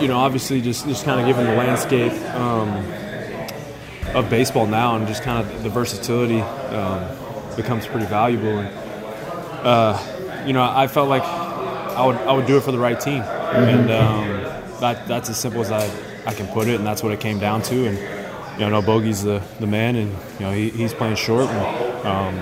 You know, obviously, just just kind of given the landscape um, of baseball now, and just kind of the versatility um, becomes pretty valuable. And uh, you know, I felt like I would I would do it for the right team, and um, that that's as simple as I, I can put it, and that's what it came down to. And you know, no Bogey's the, the man, and you know he, he's playing short, and um,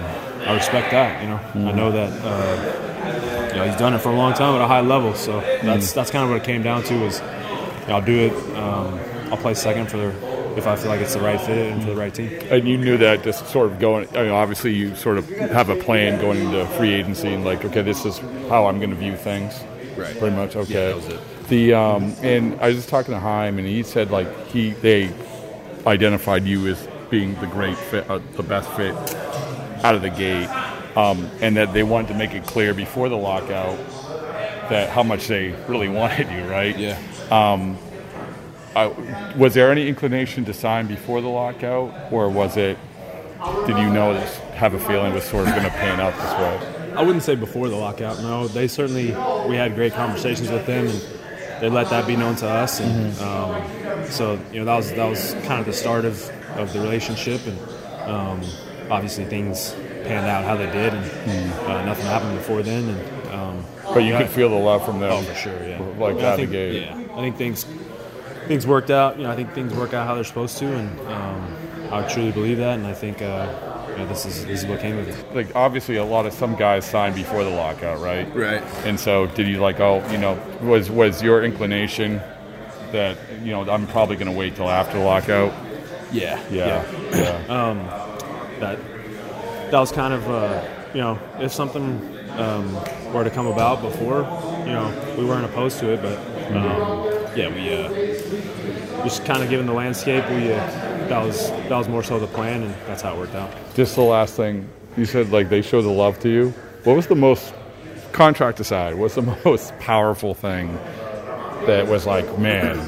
I respect that. You know, I know that uh, you know he's done it for a long time at a high level, so that's that's kind of what it came down to. Is you know, I'll do it. Um, I'll play second for the if I feel like it's the right fit and for the right team. And you knew that just sort of going. I mean, obviously, you sort of have a plan going into free agency, and like, okay, this is how I'm going to view things. Right. Pretty much. Okay. that was it. The um, and I was just talking to Chaim, and he said like he they identified you as being the great fit, uh, the best fit out of the gate, um, and that they wanted to make it clear before the lockout that how much they really wanted you, right? Yeah. Uh, was there any inclination to sign before the lockout, or was it? Did you know this? Have a feeling it was sort of going to pan out this way? I wouldn't say before the lockout. No, they certainly we had great conversations with them, and they let that be known to us. And um, so you know that was that was kind of the start of, of the relationship, and um, obviously things panned out how they did, and uh, nothing happened before then. And um, But you yeah, could feel the love from them. Oh, for sure, yeah. Like Yeah, I out think, the gate. Yeah, I think things things worked out. You know, I think things work out how they're supposed to, and um, I truly believe that. And I think uh, you know, this is this is what came of it. Like obviously, a lot of some guys signed before the lockout, right? Right. And so, did you like, oh, you know, was was your inclination that you know I'm probably going to wait till after the lockout? Yeah, Yeah. Yeah. that that was kind of uh, you know if something um, were to come about before you know we weren't opposed to it but um, yeah we uh, just kind of given the landscape we uh, that was that was more so the plan and that's how it worked out Just the last thing you said, like they showed the love to you. What was the most contract aside? What's the most powerful thing that was like, man?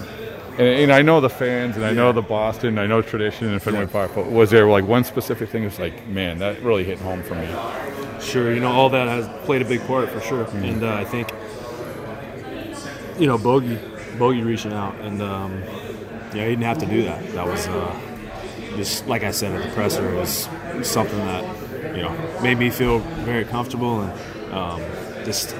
And, and I know the fans, and I know the Boston, I know tradition and Fenway Park. But was there like one specific thing that's like, man, that really hit home for me? Sure, you know all that has played a big part for sure, and uh, I think you know Bogey, Bogey reaching out, and um, yeah, he didn't have to do that. That was uh, just like I said at the presser, it was something that you know made me feel very comfortable, and um, just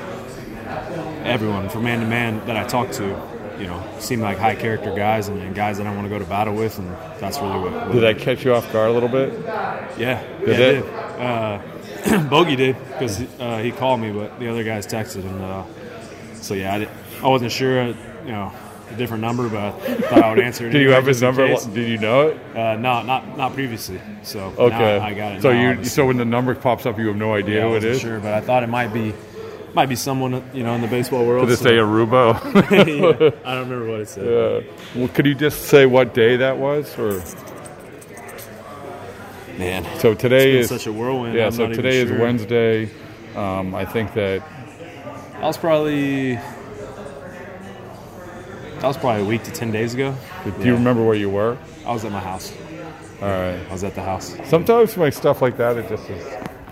everyone from man to man that I talked to, you know, seemed like high character guys and, and guys that I want to go to battle with, and that's really what. what Did that catch you off guard a little bit? yeah, Did yeah, it? did. Uh, Bogey did because uh, he called me, but the other guys texted, and uh, so yeah, I, did, I wasn't sure, you know, a different number, but I thought I would answer. it Did you have his number? case. Did you know it? Uh, no, not not previously. So Okay. now I got it. So now, you obviously. so when the number pops up, you have no idea yeah, who it wasn't is. Sure, but I thought it might be might be someone you know in the baseball world. Did it so- say Aruba? yeah, I don't remember what it said. Uh, well, could you just say what day that was, or Man, so today is such a whirlwind. yeah. I'm so today is sure. Wednesday. Um, I think that I was probably that was probably a week to ten days ago. Do Yeah. you remember where you were? I was at my house. All right. I was at the house. Sometimes like stuff like that, it just is,